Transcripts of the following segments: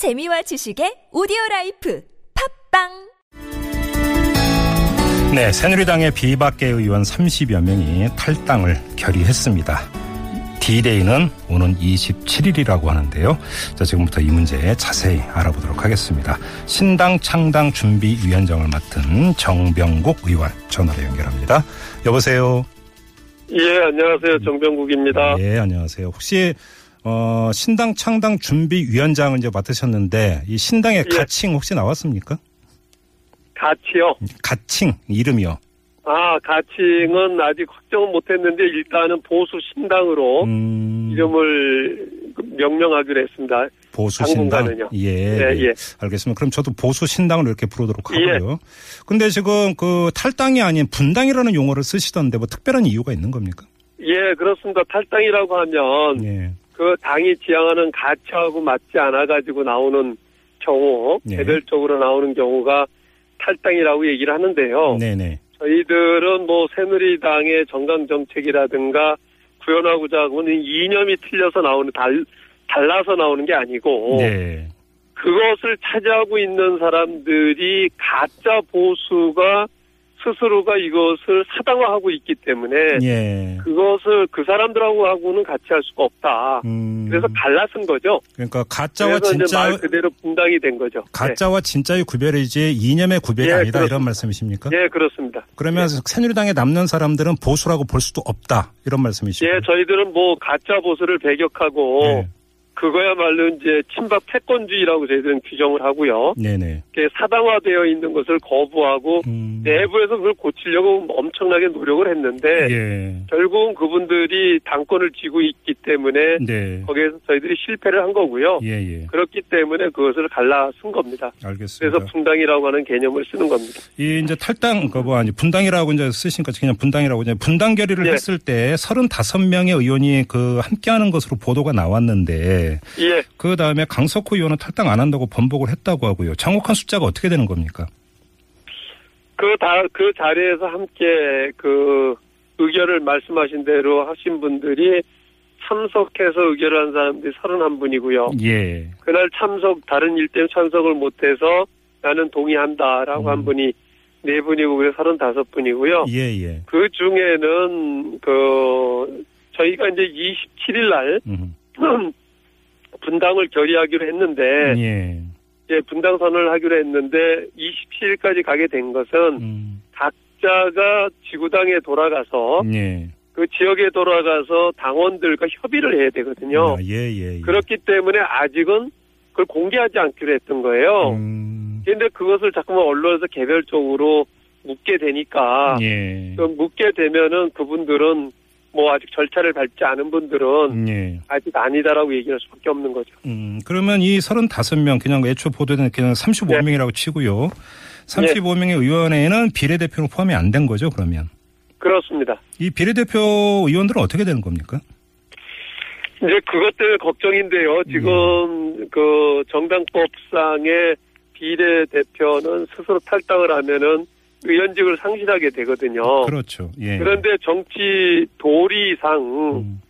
재미와 지식의 오디오 라이프 팟빵 네, 새누리당의 비박계 의원 30여 명이 탈당을 결의했습니다. D-Day는 오는 27일이라고 하는데요. 자, 지금부터 이 문제 자세히 알아보도록 하겠습니다. 신당 창당 준비위원장을 맡은 정병국 의원 전화로 연결합니다. 여보세요. 예, 안녕하세요. 정병국입니다. 예, 안녕하세요. 혹시 어, 신당 창당 준비위원장을 이제 맡으셨는데 이 신당의 예. 가칭 혹시 나왔습니까? 가치요. 가칭 이름이요. 아, 가칭은 아직 확정은 못했는데 일단은 보수 신당으로 음, 이름을 명명하기로 했습니다. 보수 신당. 당분간은요. 예, 예, 예. 알겠습니다. 그럼 저도 보수 신당을 이렇게 부르도록 예. 하고요. 근데 지금 그 탈당이 아닌 분당이라는 용어를 쓰시던데 뭐 특별한 이유가 있는 겁니까? 예, 그렇습니다. 탈당이라고 하면 예. 그 당이 지향하는 가치하고 맞지 않아 가지고 나오는 경우, 예. 개별적으로 나오는 경우가 탈당이라고 얘기를 하는데요. 네네. 저희들은 뭐 새누리당의 정강 정책이라든가 구현하고자 하고는 이념이 틀려서 나오는 달 달라서 나오는 게 아니고 네. 그것을 차지하고 있는 사람들이 가짜 보수가 스스로가 이것을 사당화하고 있기 때문에 예. 그것을 그 사람들하고 하고는 같이 할 수가 없다. 음, 그래서 갈라쓴 거죠. 그러니까 가짜와 진짜 말 그대로 분당이 된 거죠. 가짜와 진짜의 구별이지 이념의 구별이 예, 아니다 이런 그렇습니다. 말씀이십니까? 네. 예, 그렇습니다. 그러면 새누리당에 남는 사람들은 보수라고 볼 수도 없다 이런 말씀이시죠? 예, 저희들은 뭐 가짜 보수를 배격하고 네. 그거야말로 이제 친박 패권주의라고 저희들은 규정을 하고요. 네네. 사당화되어 있는 것을 거부하고 음, 내부에서 그걸 고치려고 엄청나게 노력을 했는데 예. 결국은 그분들이 당권을 쥐고 있기 때문에 네. 거기에서 저희들이 실패를 한 거고요. 예, 예. 그렇기 때문에 그것을 갈라 쓴 겁니다. 알겠습니다. 그래서 분당이라고 하는 개념을 쓰는 겁니다. 이 이제 탈당 그뭐 아니 분당이라고 이제 쓰시니까 그냥 분당이라고 이제 분당 결의를 예. 했을 때 35명의 의원이 그 함께하는 것으로 보도가 나왔는데 예, 그 다음에 강석호 의원은 탈당 안 한다고 번복을 했다고 하고요. 정확한 숫자가 어떻게 되는 겁니까? 그 다, 그 자리에서 함께 그 의견을 말씀하신 대로 하신 분들이 참석해서 의결을 한 사람들이 31분이고요. 예. 그날 참석, 다른 일 때문에 참석을 못해서 나는 동의한다라고 음. 한 분이 네 분이고 그래서 35분이고요. 예, 예. 그 중에는 그 저희가 이제 27일 날 음. 분당을 결의하기로 했는데 예. 이제 분당 선언을 하기로 했는데 27일까지 가게 된 것은 음. 각자가 지구당에 돌아가서 예. 그 지역에 돌아가서 당원들과 협의를 해야 되거든요. 아, 예, 예. 예. 그렇기 때문에 아직은 그걸 공개하지 않기로 했던 거예요. 음. 그런데 그것을 자꾸만 언론에서 개별적으로 묻게 되니까 예. 그 묻게 되면은 그분들은 뭐 아직 절차를 밟지 않은 분들은 예. 아직 아니다라고 얘기할 수밖에 없는 거죠. 음, 그러면 이 35명, 그냥 애초 보도된 그냥 35명이라고 치고요. 35명의 의원회에는 비례대표는 포함이 안 된 거죠, 그러면? 그렇습니다. 이 비례대표 의원들은 어떻게 되는 겁니까? 이제 그것 때문에 걱정인데요. 지금 그 정당법상의 비례대표는 스스로 탈당을 하면은 의원직을 상실하게 되거든요. 그렇죠. 예. 그런데 정치 도리상 음,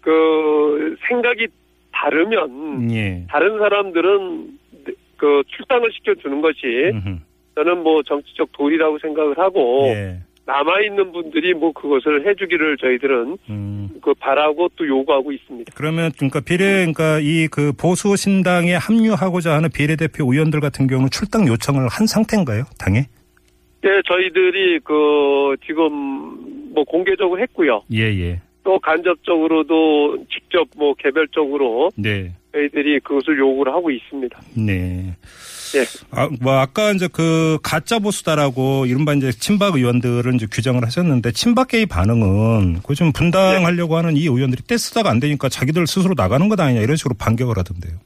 그 생각이 다르면 예. 다른 사람들은 그 출당을 시켜주는 것이 음흠. 저는 뭐 정치적 도리라고 생각을 하고 예. 남아 있는 분들이 뭐 그것을 해주기를 저희들은 음. 그 바라고 또 요구하고 있습니다. 그러면 그러니까 비례 그러니까 이 그 보수 신당에 합류하고자 하는 비례대표 의원들 같은 경우는 출당 요청을 한 상태인가요? 당에? 네, 저희들이 그 지금 뭐 공개적으로 했고요. 예, 예. 또 간접적으로도 직접 뭐 개별적으로 네. 저희들이 그것을 요구를 하고 있습니다. 네. 예. 아, 뭐 아까 이제 그 가짜 보수다라고 이른바 이제 친박 의원들은 이제 규정을 하셨는데 친박계의 반응은 그 좀 분당하려고 하는 이 의원들이 떼쓰다가 안 되니까 자기들 스스로 나가는 것 아니냐 이런 식으로 반격을 하던데요.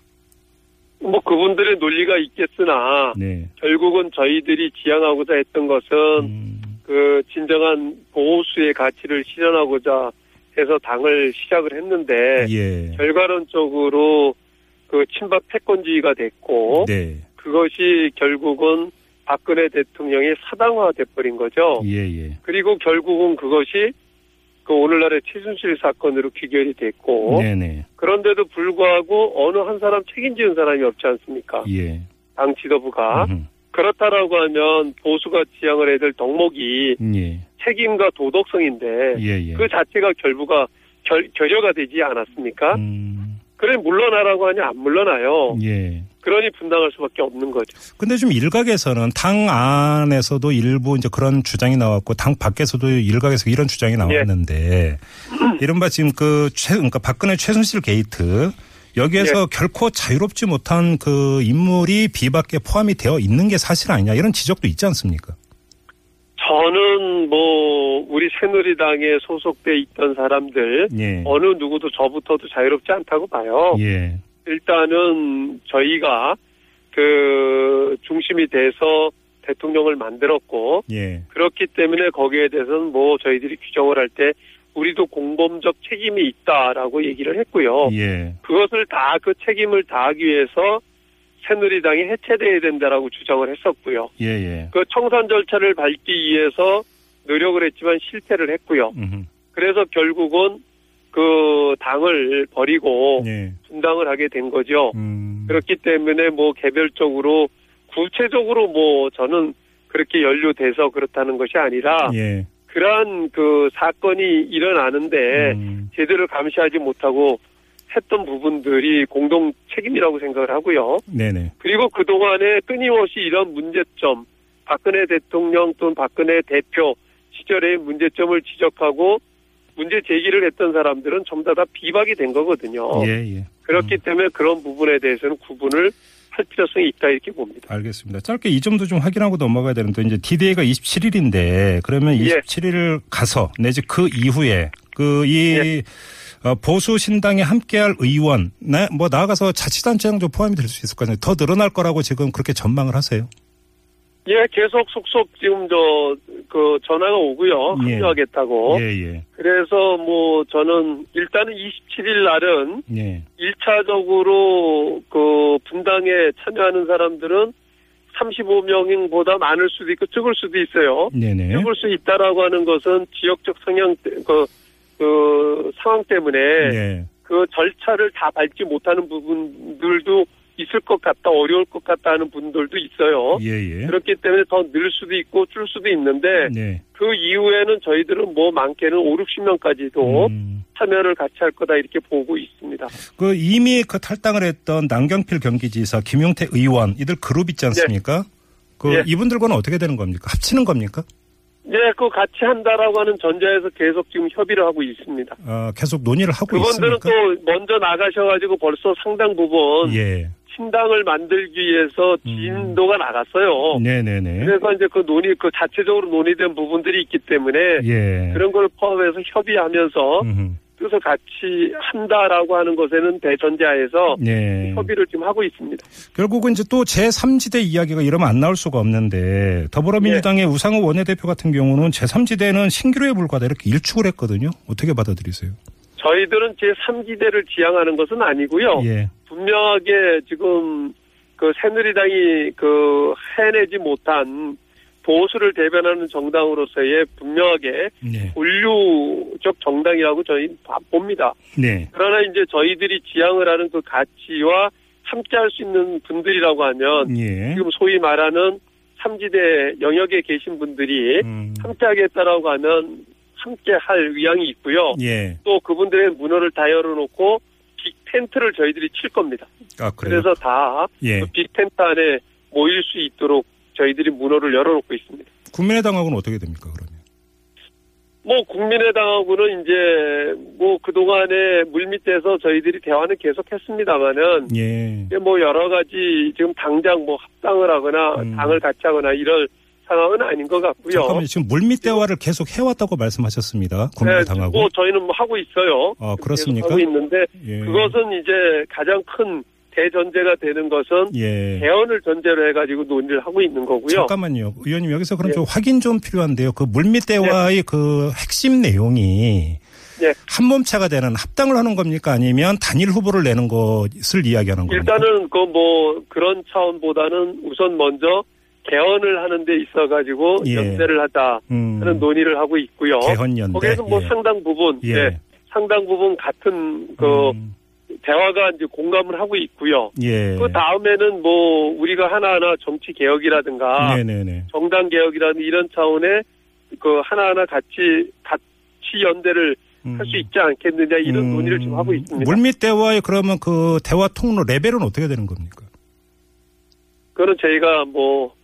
뭐 그분들의 논리가 있겠으나 네. 결국은 저희들이 지향하고자 했던 것은 음, 그 진정한 보수의 가치를 실현하고자 해서 당을 시작을 했는데 예. 결과론적으로 그 친박 패권주의가 됐고 네. 그것이 결국은 박근혜 대통령이 사당화돼 버린 거죠. 예, 예. 그리고 결국은 그것이 그 오늘날의 최순실 사건으로 귀결이 됐고 네네. 그런데도 불구하고 어느 한 사람 책임지는 사람이 없지 않습니까? 예. 당 지도부가 음흠. 그렇다라고 하면 보수가 지향을 해야 될 덕목이 예. 책임과 도덕성인데 예, 예. 그 자체가 결부가 결, 결여가 되지 않았습니까? 음, 그래 물러나라고 하니 안 물러나요. 예. 그러니 분당할 수밖에 없는 거죠. 근데 좀 일각에서는 당 안에서도 일부 이제 그런 주장이 나왔고 당 밖에서도 일각에서 이런 주장이 나왔는데 이른바 지금 그 최, 그러니까 박근혜 최순실 게이트 여기에서 결코 자유롭지 못한 그 인물이 비박에 포함이 되어 있는 게 사실 아니냐 이런 지적도 있지 않습니까? 저는 뭐 우리 새누리당에 소속돼 있던 사람들 예. 어느 누구도 저부터도 자유롭지 않다고 봐요. 예. 일단은 저희가 그 중심이 돼서 대통령을 만들었고 예. 그렇기 때문에 거기에 대해서는 뭐 저희들이 규정을 할 때 우리도 공범적 책임이 있다라고 얘기를 했고요. 예. 그것을 다 그 책임을 다하기 위해서 새누리당이 해체돼야 된다라고 주장을 했었고요. 예. 예. 그 청산 절차를 밟기 위해서 노력을 했지만 실패를 했고요. 음흠. 그래서 결국은 그 당을 버리고 예. 분당을 하게 된 거죠. 음. 그렇기 때문에 뭐 개별적으로 구체적으로 뭐 저는 그렇게 연루돼서 그렇다는 것이 아니라 예. 그러한 그 사건이 일어나는데 음. 제대로 감시하지 못하고 했던 부분들이 공동 책임이라고 생각을 하고요. 네네. 그리고 그동안에 끊임없이 이런 문제점, 박근혜 대통령 또는 박근혜 대표 시절의 문제점을 지적하고 문제 제기를 했던 사람들은 전부 다, 다 비박이 된 거거든요. 예. 예. 그렇기 때문에 그런 부분에 대해서는 구분을 할 필요성이 있다 이렇게 봅니다. 알겠습니다. 짧게 이 점도 좀 확인하고 넘어가야 되는데 이제 디데이가 27일인데 그러면 예. 27일 가서 내지 그 이후에 그이 예. 보수 신당에 함께할 의원, 네, 뭐 나아가서 자치단체장도 포함이 될 수 있을 거 아니에요. 더 늘어날 거라고 지금 그렇게 전망을 하세요. 예, 계속 속속 지금 저 그 전화가 오고요. 예. 합류하겠다고. 예, 예, 그래서 뭐 저는 일단은 27일 날은 예, 1차적으로 그 분당에 참여하는 사람들은 35명보다 많을 수도 있고 적을 수도 있어요. 네네. 적을 수 있다라고 하는 것은 지역적 성향 때- 그, 그 상황 때문에 예, 그 절차를 다 밟지 못하는 부분들도 있을 것 같다, 어려울 것 같다 하는 분들도 있어요. 예, 예. 그렇기 때문에 더 늘 수도 있고 줄 수도 있는데 네. 그 이후에는 저희들은 뭐 많게는 5, 60명까지도 음, 참여를 같이 할 거다 이렇게 보고 있습니다. 그 이미 그 탈당을 했던 남경필 경기지사, 김용태 의원 이들 그룹 있지 않습니까? 그 예. 이분들과는 어떻게 되는 겁니까? 합치는 겁니까? 네, 그 같이 한다라고 하는 전제에서 계속 지금 협의를 하고 있습니다. 어, 계속 논의를 하고 그분들은 있습니까? 또 먼저 나가셔가지고 벌써 상당 부분 예. 신당을 만들기 위해서 진도가 나갔어요. 네네네. 그래서 이제 그 논의, 그 자체적으로 논의된 부분들이 있기 때문에 예. 그런 걸 포함해서 협의하면서 음 흠. 그래서 같이 한다라고 하는 것에는 대전제하에서 예. 협의를 지금 하고 있습니다. 결국은 이제 또 제3지대 이야기가 이러면 안 나올 수가 없는데 더불어민주당의 예. 우상호 원내대표 같은 경우는 제3지대는 신기루에 불과하다 이렇게 일축을 했거든요. 어떻게 받아들이세요? 저희들은 제3지대를 지향하는 것은 아니고요. 예. 분명하게 지금 그 새누리당이 그 해내지 못한 보수를 대변하는 정당으로서의 분명하게 네. 본류적 정당이라고 저희는 봐- 봅니다. 네. 그러나 이제 저희들이 지향을 하는 그 가치와 함께 할 수 있는 분들이라고 하면 예. 지금 소위 말하는 삼지대 영역에 계신 분들이 음. 함께 하겠다라고 하면 함께 할 의향이 있고요. 예. 또 그분들의 문호를 다 열어놓고 빅 텐트를 저희들이 칠 겁니다. 아? 그래서 다 예. 그빅 텐트 안에 모일 수 있도록 저희들이 문호를 열어놓고 있습니다. 국민의당하고는 어떻게 됩니까, 그러면? 뭐 국민의당하고는 이제 뭐 그동안에 물밑에서 저희들이 대화는 계속했습니다마는 예. 뭐 여러 가지 지금 당장 뭐 합당을 하거나 음. 당을 같이 하거나 이럴 상황은 아닌 것 같고요. 잠깐만요. 지금 물밑 대화를 계속 해왔다고 말씀하셨습니다. 국민의당하고. 네, 뭐 저희는 뭐 하고 있어요. 아, 그렇습니까? 하고 있는데 예. 그것은 이제 가장 큰 대전제가 되는 것은 예. 대언을 전제로 해가지고 논의를 하고 있는 거고요. 잠깐만요. 의원님 여기서 그럼 예. 좀 확인 좀 필요한데요. 그 물밑 대화의 그 핵심 내용이 예. 한 몸차가 되는 합당을 하는 겁니까? 아니면 단일 후보를 내는 것을 이야기하는 겁니까? 일단은 그 뭐 그런 차원보다는 우선 먼저 개헌을 하는 데 있어 가지고 예. 연대를 하자 음. 하는 논의를 하고 있고요. 개헌 연대. 거기에서 뭐 예. 상당 부분, 예. 예, 상당 부분 같은 그 음. 대화가 이제 공감을 하고 있고요. 예. 그 다음에는 뭐 우리가 하나하나 정치 개혁이라든가 네네네. 정당 개혁이라든 이런 차원의 그 하나하나 같이 같이 연대를 할수 있지 않겠느냐 이런 음. 논의를 지금 하고 있습니다. 물밑 대화에 그러면 그 대화 통로 레벨은 어떻게 되는 겁니까? 그거는 저희가 뭐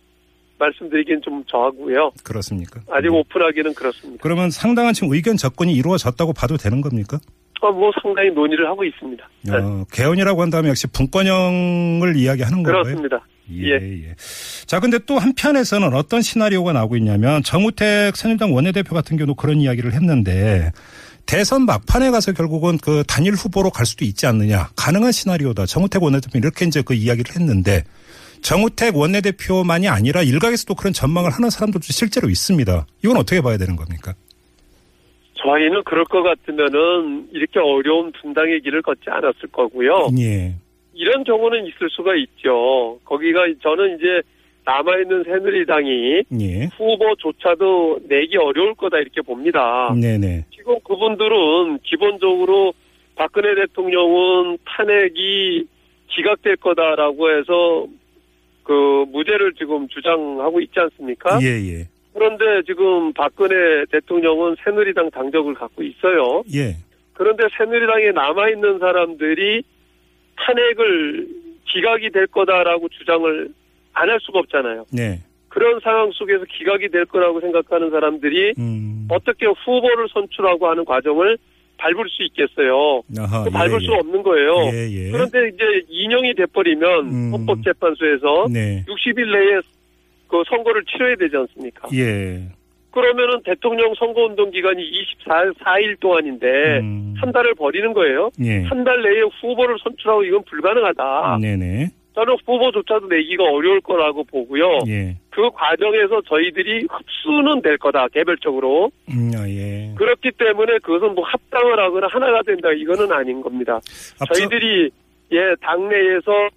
말씀드리기는 좀 저하고요. 그렇습니까? 아직 음. 오픈하기는 그렇습니다. 그러면 상당한 지금 의견 접근이 이루어졌다고 봐도 되는 겁니까? 어, 뭐 상당히 논의를 하고 있습니다. 네. 어, 개헌이라고 한다면 역시 분권형을 이야기하는 건가요? 그렇습니다. 예, 예. 자, 근데 또 한편에서는 어떤 시나리오가 나오고 있냐면 정우택 새누리당 원내대표 같은 경우도 그런 이야기를 했는데 대선 막판에 가서 결국은 그 단일 후보로 갈 수도 있지 않느냐. 가능한 시나리오다. 정우택 원내대표 이렇게 이제 그 이야기를 했는데 정우택 원내대표만이 아니라 일각에서도 그런 전망을 하는 사람들도 실제로 있습니다. 이건 어떻게 봐야 되는 겁니까? 저희는 그럴 것 같으면은 이렇게 어려운 분당의 길을 걷지 않았을 거고요. 예. 이런 경우는 있을 수가 있죠. 거기가 저는 이제 남아있는 새누리당이 예. 후보조차도 내기 어려울 거다 이렇게 봅니다. 네네. 지금 그분들은 기본적으로 박근혜 대통령은 탄핵이 기각될 거다라고 해서 그 무죄를 지금 주장하고 있지 않습니까? 예, 예. 그런데 지금 박근혜 대통령은 새누리당 당적을 갖고 있어요. 예. 그런데 새누리당에 남아있는 사람들이 탄핵을 기각이 될 거다라고 주장을 안 할 수가 없잖아요. 네. 그런 상황 속에서 기각이 될 거라고 생각하는 사람들이 음. 어떻게 후보를 선출하고 하는 과정을 밟을 수 있겠어요. 아하, 그 밟을 예, 수 없는 거예요. 예, 예. 그런데 이제 인용이 돼버리면 음. 헌법재판소에서 네. 60일 내에 그 선거를 치러야 되지 않습니까? 예. 그러면은 대통령 선거운동 기간이 24일 동안인데 음. 한 달을 버리는 거예요. 예. 한달 내에 후보를 선출하고 이건 불가능하다. 네네. 저는 후보조차도 내기가 어려울 거라고 보고요. 예. 그 과정에서 저희들이 흡수는 될 거다 개별적으로. 음, 아, 예. 그렇기 때문에 그것은 뭐 합당을 하거나 하나가 된다 이거는 아닌 겁니다. 앞서- 저희들이 예 당내에서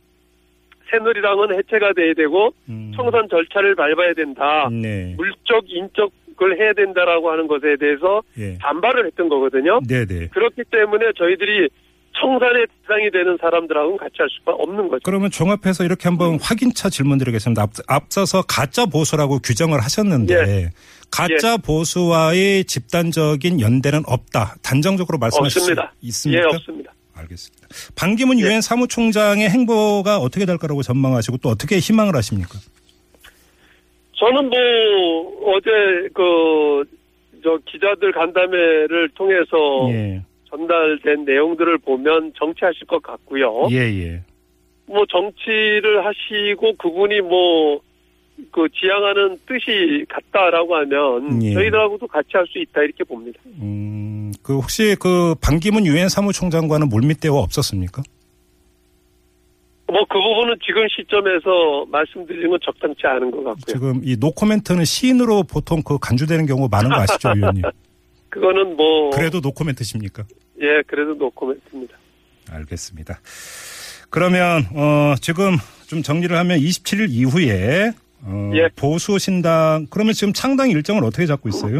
새누리당은 해체가 돼야 되고 음, 청산 절차를 밟아야 된다. 네. 물적 인적을 해야 된다라고 하는 것에 대해서 예. 반발을 했던 거거든요. 네네. 그렇기 때문에 저희들이 청산의 대상이 되는 사람들하고는 같이 할 수가 없는 거죠. 그러면 종합해서 이렇게 한번 음. 확인차 질문드리겠습니다. 앞, 앞서서 가짜 보수라고 규정을 하셨는데 예. 가짜 보수와의 집단적인 연대는 없다. 단정적으로 말씀하실 없습니다. 수 있습니까? 예, 없습니다. 알겠습니다. 반기문 예. 유엔 사무총장의 행보가 어떻게 될 거라고 전망하시고 또 어떻게 희망을 하십니까? 저는 뭐 어제 그 저 기자들 간담회를 통해서 예. 전달된 내용들을 보면 정치하실 것 같고요. 예, 예. 뭐 정치를 하시고 그분이 뭐 그 지향하는 뜻이 같다라고 하면 예. 저희들하고도 같이 할 수 있다 이렇게 봅니다. 음, 그 혹시 그 반기문 유엔 사무총장과는 물밑 대화 없었습니까? 뭐 그 부분은 지금 시점에서 말씀드리는 건 적당치 않은 것 같고요. 지금 이 노코멘트는 시인으로 보통 그 간주되는 경우 많은 거 아시죠, 위원님? 그거는 뭐 그래도 노코멘트십니까? 예, 그래도 노코멘트입니다. 알겠습니다. 그러면 어 지금 좀 정리를 하면 27일 이후에 어 예. 보수 신당 그러면 지금 창당 일정을 어떻게 잡고 있어요?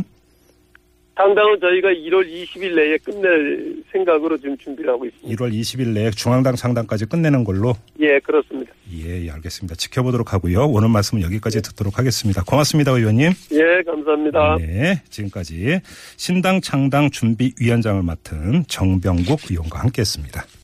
당당은 저희가 1월 20일 내에 끝낼 생각으로 지금 준비를 하고 있습니다. 1월 20일 내에 중앙당 창당까지 끝내는 걸로 예, 그렇습니다. 예, 예, 알겠습니다. 지켜보도록 하고요. 오늘 말씀은 여기까지 듣도록 하겠습니다. 고맙습니다, 의원님. 예, 감사합니다. 네, 지금까지 신당 창당 준비 위원장을 맡은 정병국 의원과 함께했습니다.